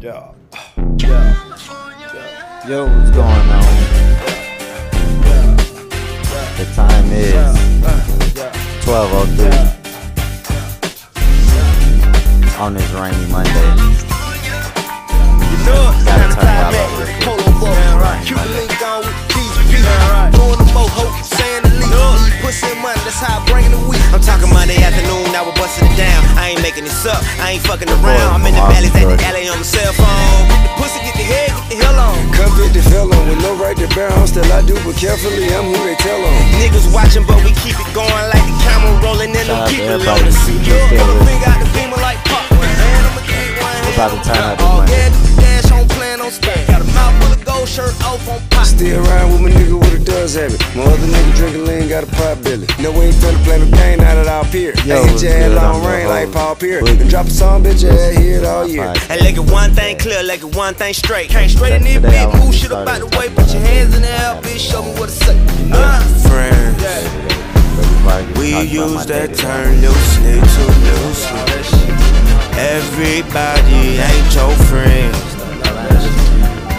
Yeah. Yeah. Yo, what's going on? The time is 12:03 on this rainy Monday. Gotta turn y'all up real quick. And money, that's how I bring the week. I'm talking Monday afternoon, now we're busting it down. I ain't making this up, I ain't fucking around. I'm in the valleys at the alley on my cell phone. Get the pussy, get the head, get the hell on. Come get the felon with no right to bear on. Still I do, but carefully I'm who they tell on. Niggas watching, but we keep it going like the camera rolling in them people on the seat. still Put a finger out the beamer like popcorn. Man, I'ma get one We're about to turn out Oh, yeah, the dash on plan on spec. Got a mouth full of gold shirt off on pop. Still around with my nigga with a habit. My other nigga drinking lean, got a pot belly. No, we ain't finna play no game, not at all peer. Yo, I hit what's your head good? long I'm rain like Paul Pierce. Boogie. Then drop a song, bitch, your head hit all year. Alright. And like it one thing clear, like it one thing straight. Can't straight in this Today I bitch, want move shit start about the way. Put your hands in the air, bitch, show me what to say. Nah. Uh, friends. We talking about my use that day-to-day. term loosely to loosely. Everybody ain't your friend.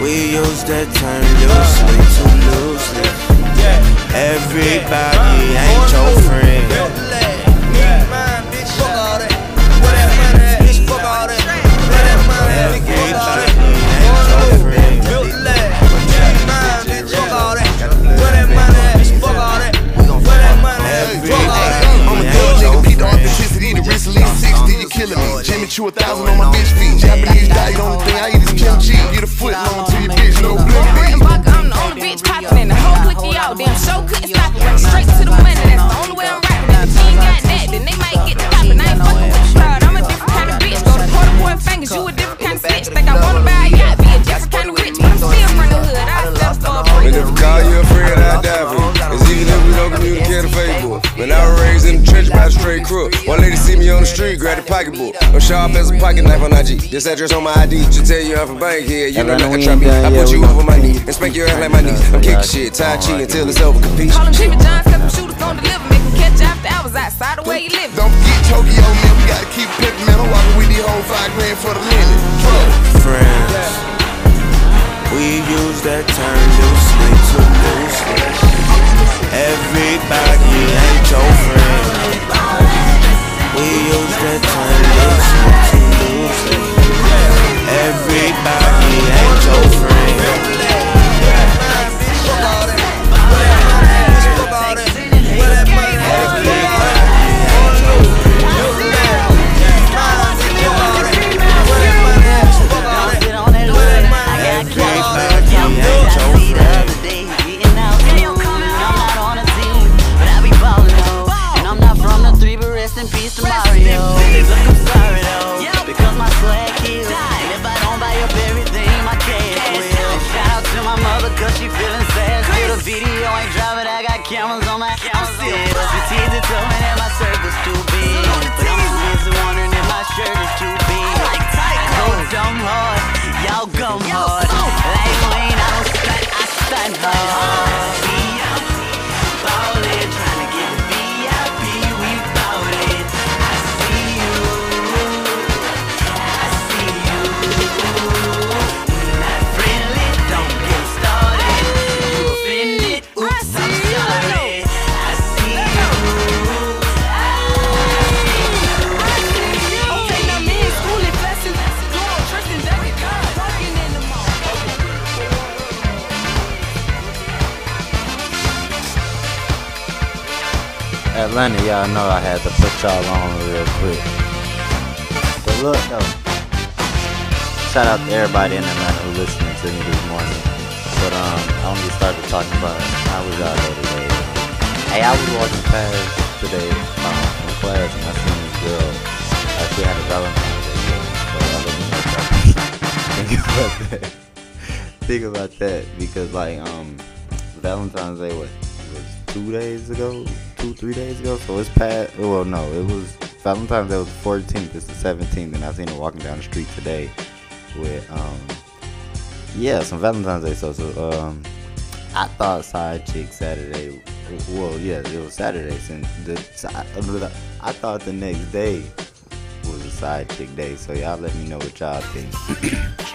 We use that term loosely to loosely. Everybody ain't your friend. Facebook. When I was raised in the trench by a straight crook. One lady see me on the street, grab the pocketbook. I'm sharp as a pocket knife on IG. This address on my ID, to tell you I'm from Bankhead. You know Atlanta, like we a trap me. I put you over my knee and spank your ass like my niece. I'm kicking shit, Tai Chi until it's over. Capiche? Call him Jimmy John, cause them shooters gon' deliver. Make him catch you after hours outside the way you live. Don't forget Tokyo, man, we gotta keep pimpin', man. I'm walking with these whole five grand for the minute. Friends. We use that term loosely to loosely. Everybody ain't your friend. We use that term loosely to loosely. Everybody ain't your friend. Stunt Atlanta, y'all know I had to put y'all on real quick. But look though, shout out to everybody in Atlanta who listening to me this morning. But um, I want to talking about how was y'all day today. Hey, I was walking past today um, from class and I seen this girl. Uh, she had a Valentine's Day. So I. Think about that. Think about that because like um, Valentine's Day was two days ago, two three days ago. So it's past. Well, no, it was Valentine's Day was the 14th. It's the 17th, and I seen her walking down the street today with um, yeah, some Valentine's Day. So so um, I thought side chick Saturday. Well, yeah, it was Saturday. Since the I thought the next day was a side chick day. So y'all let me know what y'all think.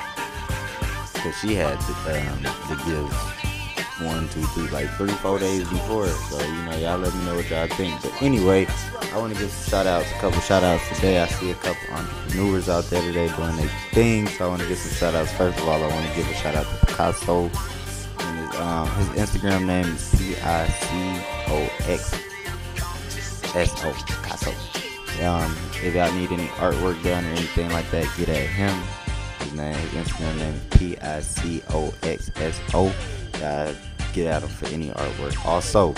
Cause she had the, um, the gifts one, two, three, like three, four days before. So, you know, y'all let me know what y'all think. But anyway, I want to give some shout outs, a couple shout outs today. I see a couple entrepreneurs out there today doing their thing. So I want to give some shout outs. First of all, I want to give a shout out to Picasso. And his, um, his Instagram name is P I C O X S O Picasso. Um, if y'all need any artwork done or anything like that, get at him. His name, his Instagram name is P I C O X S O. Get at him for any artwork. Also,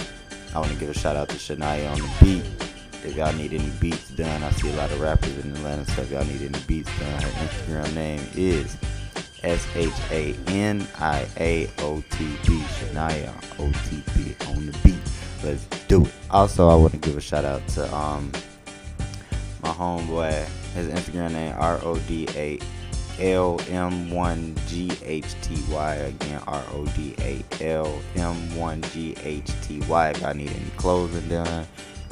I want to give a shout out to Shania on the beat. If y'all need any beats done, I see a lot of rappers in Atlanta, so if y'all need any beats done, her Instagram name is S H A N I A O T B. Shania O T B on the beat. Let's do it. Also, I want to give a shout out to um my homeboy. His Instagram name R O D A L M one G H T Y again R O D A L M one G H T Y. If I need any clothing done,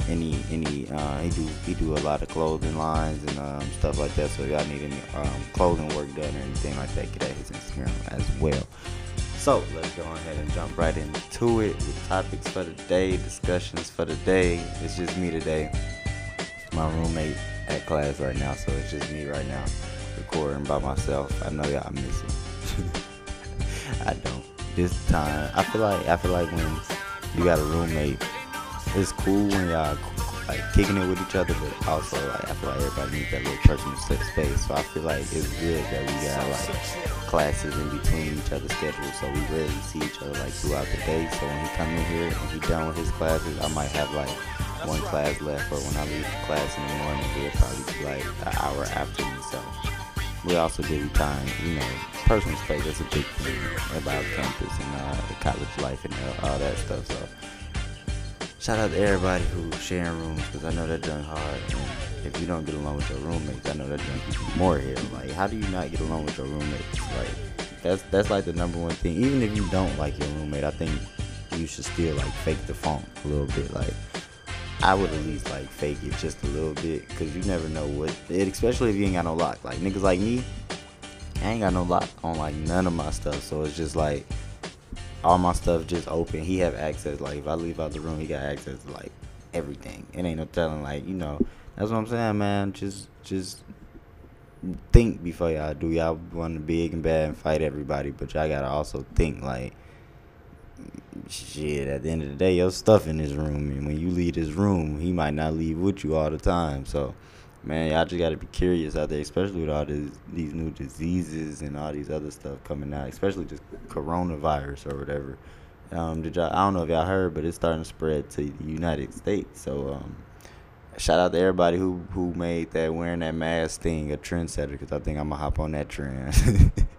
any any uh, he do he do a lot of clothing lines and um, stuff like that. So if y'all need any um, clothing work done or anything like that, get at his Instagram as well. So let's go ahead and jump right into it topics for the day, discussions for the day. It's just me today. My roommate at class right now, so it's just me right now recording by myself. I know y'all miss it. I don't. This time, I feel like I feel like when you got a roommate, it's cool when y'all like kicking it with each other, but also like I feel like everybody needs that little personal space. So I feel like it's good that we got like classes in between each other's schedules, so we rarely see each other like throughout the day. So when he come in here and he done with his classes, I might have like one class left, or when I leave class in the morning, he'll probably be like an hour after me. So we also give you time, you know, personal space. That's a big thing about campus and uh, the college life and all, all that stuff. So shout out to everybody who's sharing rooms because I know they're doing hard. And if you don't get along with your roommates, I know they're doing more here. Like, how do you not get along with your roommates? Like, that's that's like the number one thing. Even if you don't like your roommate, I think you should still like fake the funk a little bit. Like, I would at least like fake it just a little bit because you never know what. It, especially if you ain't got no lock. Like niggas like me, I ain't got no lock on like none of my stuff. So it's just like all my stuff just open. He have access. Like if I leave out the room, he got access to like everything. It ain't no telling. Like you know, that's what I'm saying, man. Just just think before y'all do. Y'all want to be big and bad and fight everybody, but y'all gotta also think like shit, at the end of the day, your stuff in his room, and when you leave his room, he might not leave with you all the time. So, man, y'all just gotta be curious out there, especially with all these these new diseases and all these other stuff coming out, especially just coronavirus or whatever. Um, did y'all? I don't know if y'all heard, but it's starting to spread to the United States. So, um, shout out to everybody who who made that wearing that mask thing a trendsetter, because I think I'm gonna hop on that trend.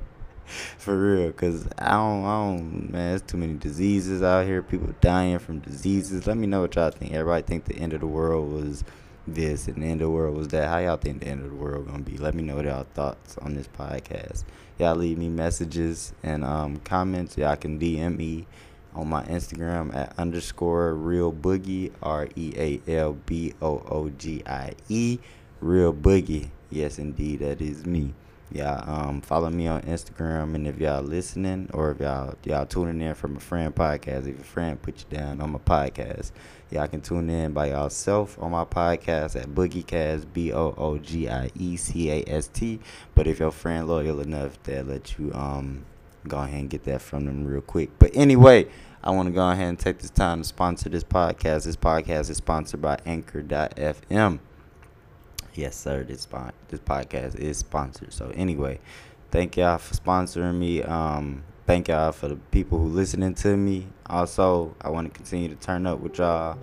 For real, cause I don't, I don't, man. There's too many diseases out here. People dying from diseases. Let me know what y'all think. Everybody think the end of the world was this, and the end of the world was that. How y'all think the end of the world gonna be? Let me know y'all thoughts on this podcast. Y'all leave me messages and um, comments. Y'all can DM me on my Instagram at underscore real boogie R E A L B O O G I E real boogie. Yes, indeed, that is me y'all um follow me on Instagram and if y'all listening or if y'all y'all tuning in from a friend podcast, if a friend put you down on my podcast, y'all can tune in by yourself on my podcast at BoogieCast B O O G I E C A S T. But if your friend loyal enough, they'll let you um go ahead and get that from them real quick. But anyway, I want to go ahead and take this time to sponsor this podcast. This podcast is sponsored by Anchor.fm. Yes, sir. This spon- this podcast is sponsored. So anyway, thank y'all for sponsoring me. Um, thank y'all for the people who listening to me. Also, I want to continue to turn up with y'all.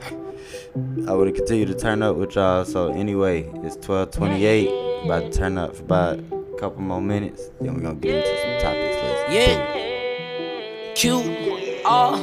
I want to continue to turn up with y'all. So anyway, it's twelve twenty eight. About to turn up for about a couple more minutes. Then we're gonna get into some topics. Let's Yeah. Q R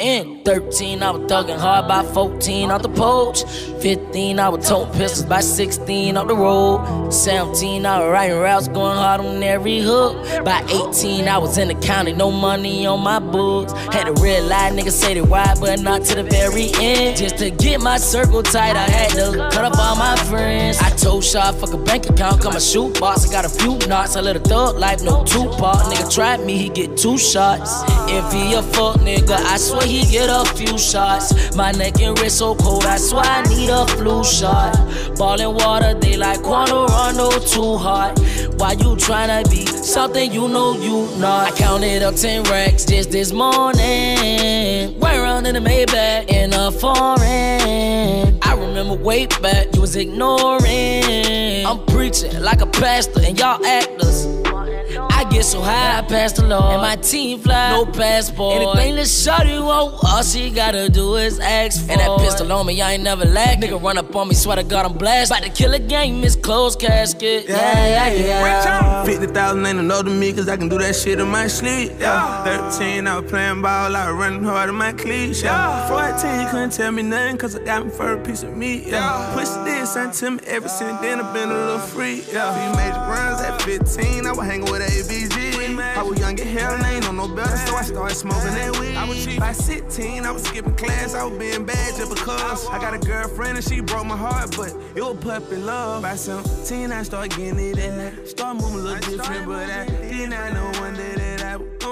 end. 13, I was thugging hard by 14 off the porch. 15, I was toting pistols by 16 off the road. 17, I was writing routes, going hard on every hook. By 18, I was in the county, no money on my books. Had a red light, niggas say they wide, but not to the very end. Just to get my circle tight, I had to cut up all my friends. I told Shaw, fuck a bank account, come a shoot box. I got a few knots, a thug life, no two part. Tried me, he get two shots. If he a fuck nigga, I swear he get a few shots. My neck and wrist so cold, I swear I need a flu shot. Ballin' water, they like Quando Rondo too hot. Why you tryna be something you know you not? I counted up 10 racks just this morning. Way around in the Maybach in a foreign. I remember way back, you was ignoring. I'm preaching like a pastor, and y'all actors. Get so high, I pass the law. And my team fly, no passport. Anything that shawty want, all she gotta do is ask for. And that pistol on me, I ain't never lack. Nigga run up on me, swear to God I'm blessed. About to kill a game, miss closed casket. Yeah, yeah, yeah. 50,000 ain't enough to me, cause I can do that shit in my sleep. Yeah. 13, I was playing ball, I was running hard in my cleats. Yeah. 14, you couldn't tell me nothing, cause I got me for a piece of meat. Yeah. Push this until me ever since then, I've been a little free. Yeah. Few major runs at 15, I was hanging with ABG. I was young and hell, and ain't on no better, so I started smoking that weed. I was cheap. By 16, I was skipping class, I was being bad just because I got a girlfriend and she broke my heart, but it was puppy love. By 17, I started getting it and I started moving a little different, but I did not know one day that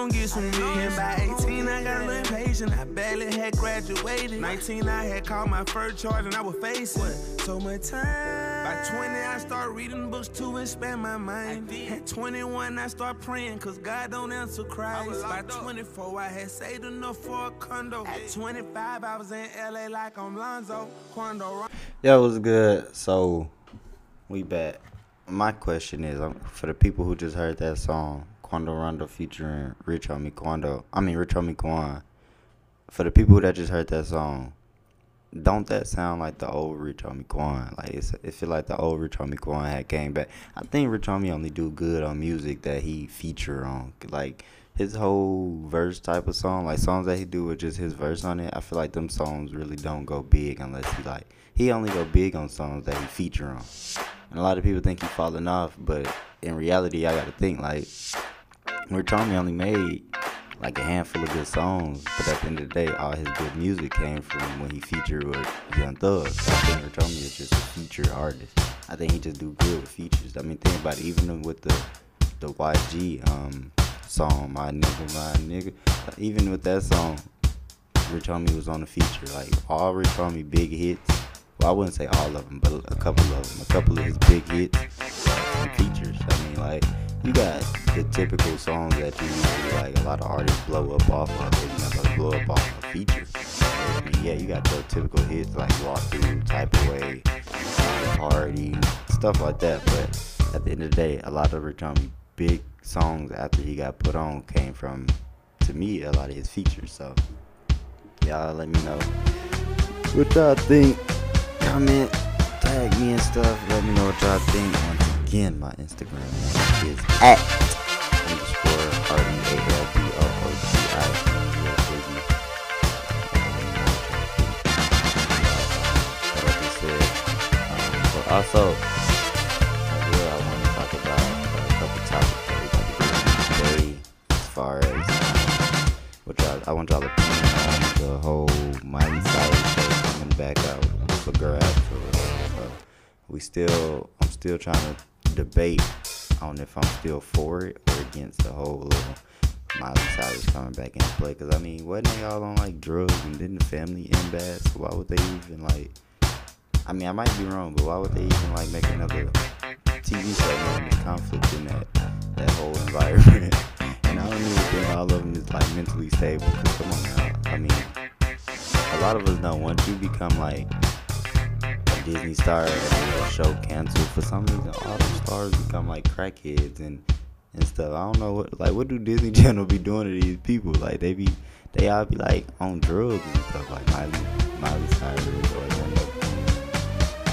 I was get some million. By 18, I got a little impatient, I barely had graduated. 19, I had called my first charge and I was facing so much time. By 20, I start reading books to expand my mind. At 21, I start praying, cause God don't answer Christ. By 24, I had saved enough for a condo. At 25, I was in LA like I'm Lonzo. Quando Yo, what's good? So, we back. My question is, um, for the people who just heard that song, Quando Rondo featuring Rich Homie Quando, I mean Rich Homie Quan. For the people that just heard that song, don't that sound like the old Rich Homie Quan? Like it's, it feel like the old Rich Homie Quan had came back. I think Rich Homie only do good on music that he feature on. Like his whole verse type of song, like songs that he do with just his verse on it. I feel like them songs really don't go big unless he like he only go big on songs that he feature on. And a lot of people think he falling off, but in reality, I gotta think like Rich Homie only made like a handful of good songs, but at the end of the day, all his good music came from when he featured with Young Thug. I think Rich Homie is just a feature artist. I think he just do good with features. I mean, think about it, even with the the YG um song, My Nigga, My Nigga, even with that song, Rich Homie was on the feature. Like all Rich Homie big hits. Well, I wouldn't say all of them, but a couple of them. A couple of his big hits, features. I mean, like you got the typical songs that you usually like a lot of artists blow up off of. They're not gonna blow up off a feature. Yeah, you got the typical hits like Walk Through, Type of Way, Party, stuff like that. But at the end of the day, a lot of Rich big songs after he got put on came from, to me, a lot of his features. So y'all let me know what y'all think. Comment, tag me and stuff. Let me know what y'all think. Again, my Instagram is at underscore R E A L B O O T I. But also, I will, I want to talk about a couple topics that we got to into today as far as um, what y'all, I want y'all to opinion on the whole Miley Cyrus coming back out for grabs real. So we still, I'm still trying to debate on if I'm still for it or against the whole little Miley Cyrus coming back into play. Cause I mean, wasn't they all on like drugs and didn't the family end bad? So why would they even like? I mean, I might be wrong, but why would they even like make another TV show there's conflict in that that whole environment? and I don't even think all of them is like mentally stable. Cause come on now, I mean, a lot of us know once you become like Disney star show canceled for some reason, all the stars become like crackheads and and stuff. I don't know what like what do Disney Channel be doing to these people? Like they be they all be like on drugs and stuff like Miley Miley Cyrus or end up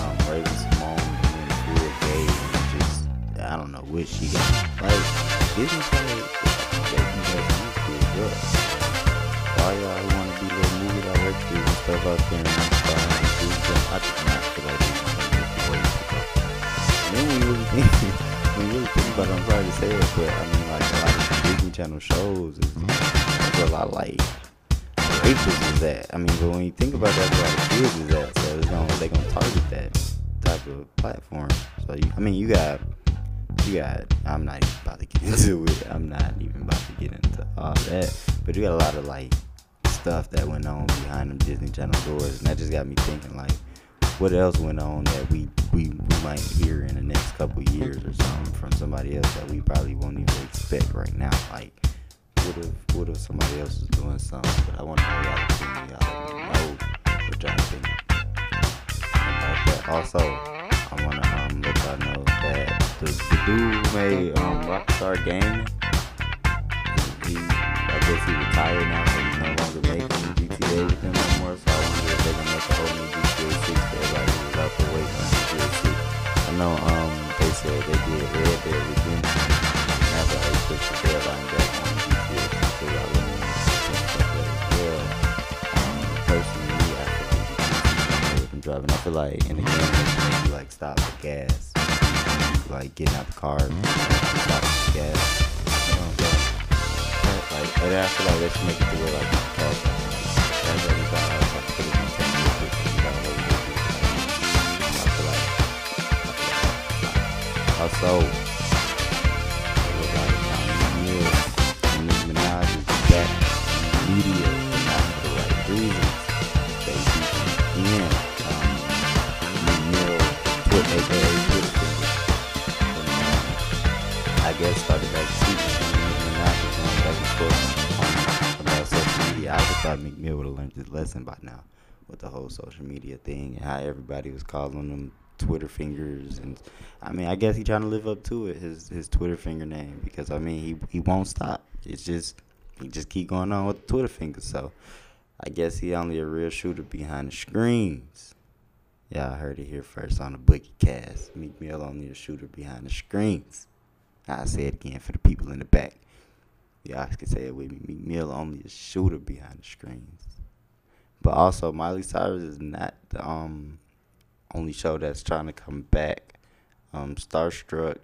um, Raven-Symoné being full gay and just I don't know what she got. Like Disney Channel they can good drugs. All y'all wanna be little movie stuff out there and stuff. I just really think, when you really think about it, I'm sorry to say it, but I mean, like a lot of Disney Channel shows is mm-hmm. there's a lot of like races is that. I mean, but when you think about that, that's where the kids is at. So it's gonna, they gonna target that type of platform. So you, I mean, you got, you got. I'm not even about to get into it. I'm not even about to get into all that. But you got a lot of like stuff that went on behind them Disney Channel doors, and that just got me thinking like, what else went on that we we, we might hear in the next couple years or something from somebody else that we probably won't even expect right now, like. What if, what if somebody else is doing something? But I want to know y'all opinion. Y'all know what y'all think about that. Also, I want to um, let y'all know that the, the dude who made um, Rockstar Gaming, he, I guess he retired now, so he's no longer making GTA with them no more. So they're gonna make a whole new GTA 6 for everybody out waiting on GTA 6. I know um, they said they did Red Dead Redemption. Now that they pushed the deadline back on GTA 6, so y'all let me know that as well. Um, personally, I feel driving. I feel like in the game, you like stop for gas, like getting out the car, and stop for gas. You Like, and I feel like they should make it to where like you cash kind of knew Nicki Minaj is back in for the right reasons. Again, um, and, I guess started back some Nicki Minaj going back and forth about social media. I just thought Meek Mill would have learned his lesson by now with the whole social media thing and how everybody was calling him Twitter fingers and I mean I guess he trying to live up to it his his Twitter finger name because I mean he he won't stop. It's just he just keep going on with Twitter fingers. So I guess he only a real shooter behind the screens. Yeah, I heard it here first on the Boogie Cast. Meek Mill only a shooter behind the screens. I say it again for the people in the back. Y'all can say it with me. Meek Mill only a shooter behind the screens. But also, Miley Cyrus is not the um only show that's trying to come back. Um, Starstruck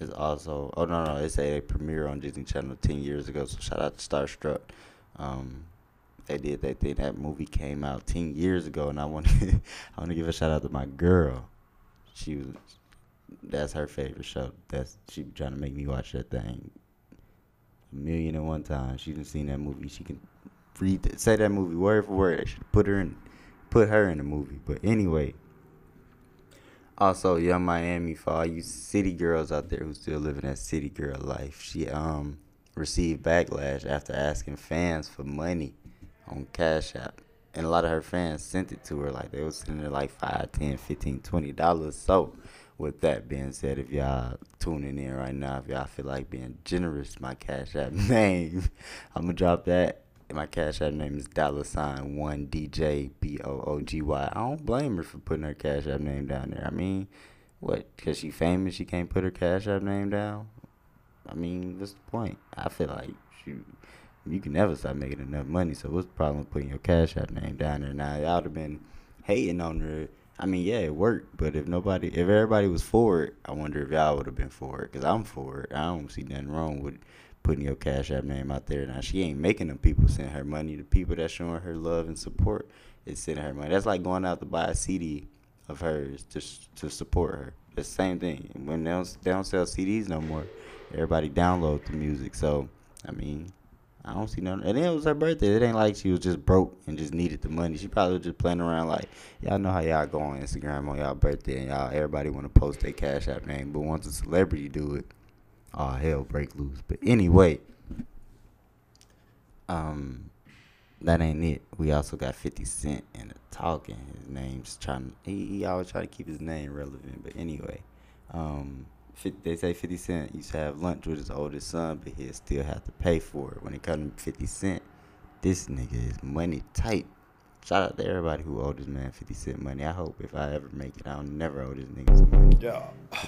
is also. Oh no, no, it's a premiere on Disney Channel ten years ago. So shout out to Starstruck. Um, they did that thing. That movie came out ten years ago, and I want to I want to give a shout out to my girl. She was that's her favorite show. That's she trying to make me watch that thing a million and one times. She done seen that movie. She can read th- say that movie word for word. They should put her in put her in the movie. But anyway. Also, Yung Miami for all you city girls out there who still living that city girl life. She um received backlash after asking fans for money on Cash App. And a lot of her fans sent it to her like they was sending like 5 10 15 20 dollars so with that being said if y'all tuning in right now if y'all feel like being generous my cash app name i'm gonna drop that my cash app name is dollar sign one dj b-o-o-g-y i don't blame her for putting her cash app name down there i mean what because she famous she can't put her cash app name down i mean what's the point i feel like she you can never stop making enough money. So what's the problem putting your cash app name down there? Now y'all have been hating on her. I mean, yeah, it worked, but if nobody, if everybody was for it, I wonder if y'all would have been for it. Cause I'm for it. I don't see nothing wrong with putting your cash app name out there. Now she ain't making them people send her money. The people that's showing her love and support is sending her money. That's like going out to buy a CD of hers to to support her. The same thing. When they don't, they don't sell CDs no more, everybody download the music. So I mean. I don't see nothing. And then it was her birthday. It ain't like she was just broke and just needed the money. She probably was just playing around like y'all know how y'all go on Instagram on y'all birthday and y'all everybody want to post their cash app name, but once a celebrity do it, oh hell break loose. But anyway, um, that ain't it. We also got Fifty Cent in the talking. His name's trying. He, he always try to keep his name relevant. But anyway, um, they say 50 Cent used to have lunch with his oldest son, but he'll still have to pay for it. When it comes to 50 Cent, this nigga is money tight. Shout out to everybody who owed this man 50 Cent money. I hope if I ever make it, I'll never owe this nigga some money. Yeah.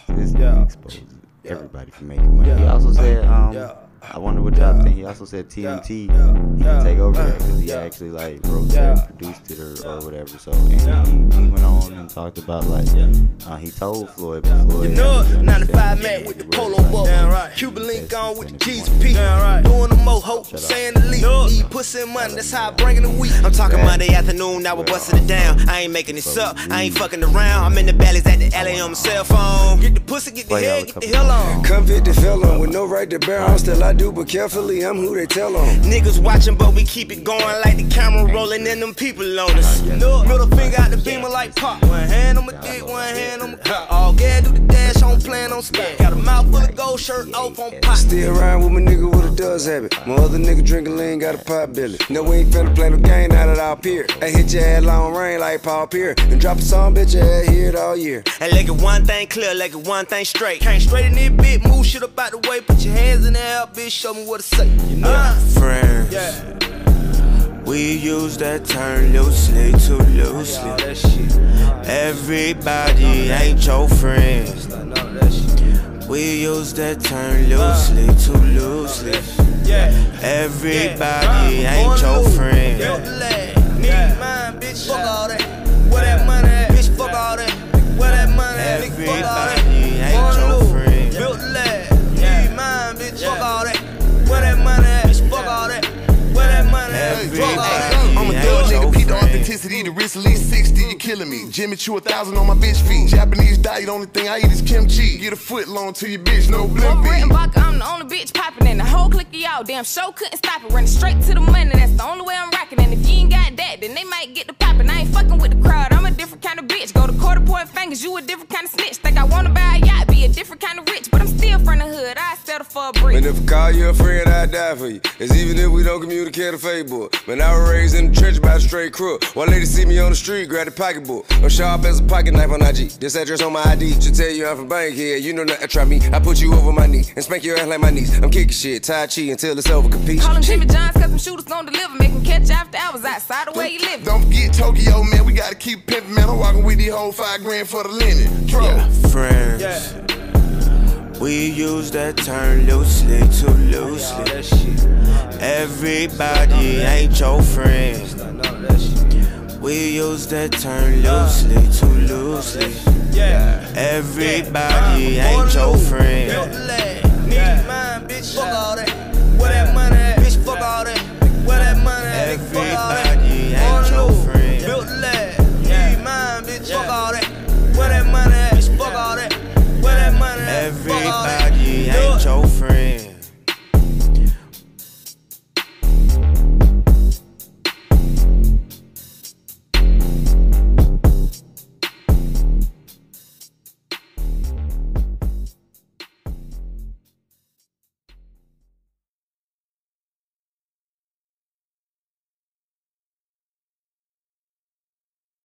This Yeah. nigga exposes everybody for making money. He also said, um, Yeah. I wonder what y'all think. He also said TNT he can take over that because he actually like wrote that, and produced it or, or whatever. So and he, he went on and talked about like uh, he told Floyd, but Floyd You know had it, to 95 say Mac with the polo was buckle. like- right. Cuban link on with the G's and P. Doing the moho, saying the least. Eat pussy and money, that's how I bring in the week. I'm talking Monday afternoon, now we're busting it down. I ain't making this up, I ain't fucking around. I'm in the valleys at the alley on my cell phone. Get the pussy, get the head, get the hell on. Come fit the felon with no right to bear on. Still I do, but carefully I'm who they tell on. Niggas watching, but we keep it going like the camera rolling and them people on us. Ah, middle finger out the beamer like pop. One hand on my dick, one hand on my cock. All gas do the dash, on plan on spot. Got a mouth full of gold shirt off on pop. Still around with my nigga with a does habit. My other nigga drinking lean, got a pot belly. No, we ain't finna play no game now that I'll peer. I hit your ass long rain like Paul Pierce. And drop a song, bitch, your ass hear it all year. And let it one thing clear, let it one thing straight. Came straight in this bit, move shit up out the way. Put your hands in the air, bitch, show me what to say. You know? Uh, friends. Yeah. We use that term loosely, too loosely. All that shit. Everybody ain't your friend. None of that shit. We use uh, that term loosely, too loosely. Yeah. Everybody ain't your friend. Built the lag. Need mine, bitch. Fuck all that. Where that money at? Bitch, fuck all that. Where that money at? Fuck all that. Everybody authenticity, the risk at least 60, you killing me. Jimmy Choo a thousand on my bitch feet. Japanese diet, only thing I eat is kimchi. Get a foot long to your bitch, no Blimpie. I'm the only bitch popping in the whole clique of y'all. Damn show couldn't stop it. Running straight to the money, that's the only way I'm rocking. And if you ain't got that, then they might get the popping. I ain't fucking with the crowd, I'm a different kind of bitch. Go to quarter point fingers, you a different kind of snitch. Think I wanna buy a yacht, be a different for a brick. And if I call you a friend, I die for you. It's even if we don't communicate on Facebook. Man, I was raised in the trench by a straight crook. One lady see me on the street, grab the pocketbook. I'm sharp as a pocket knife on IG. This address on my ID should tell you I'm from Bankhead. You know not to try me. I put you over my knee and spank your ass like my niece. I'm kicking shit, Tai Chi until it's over. Compete. Call him Jimmy Johns, cause them shooters gon' deliver. Make him catch after hours outside the way you live. Don't forget Tokyo, man. We gotta keep pimping, man. I'm walking with these whole five grand for the linen. Tro. friends. We use that term loosely, too loosely. Everybody ain't your friend. We use that term loosely, too loosely. Everybody ain't your friend. Need mine, bitch. Fuck all that.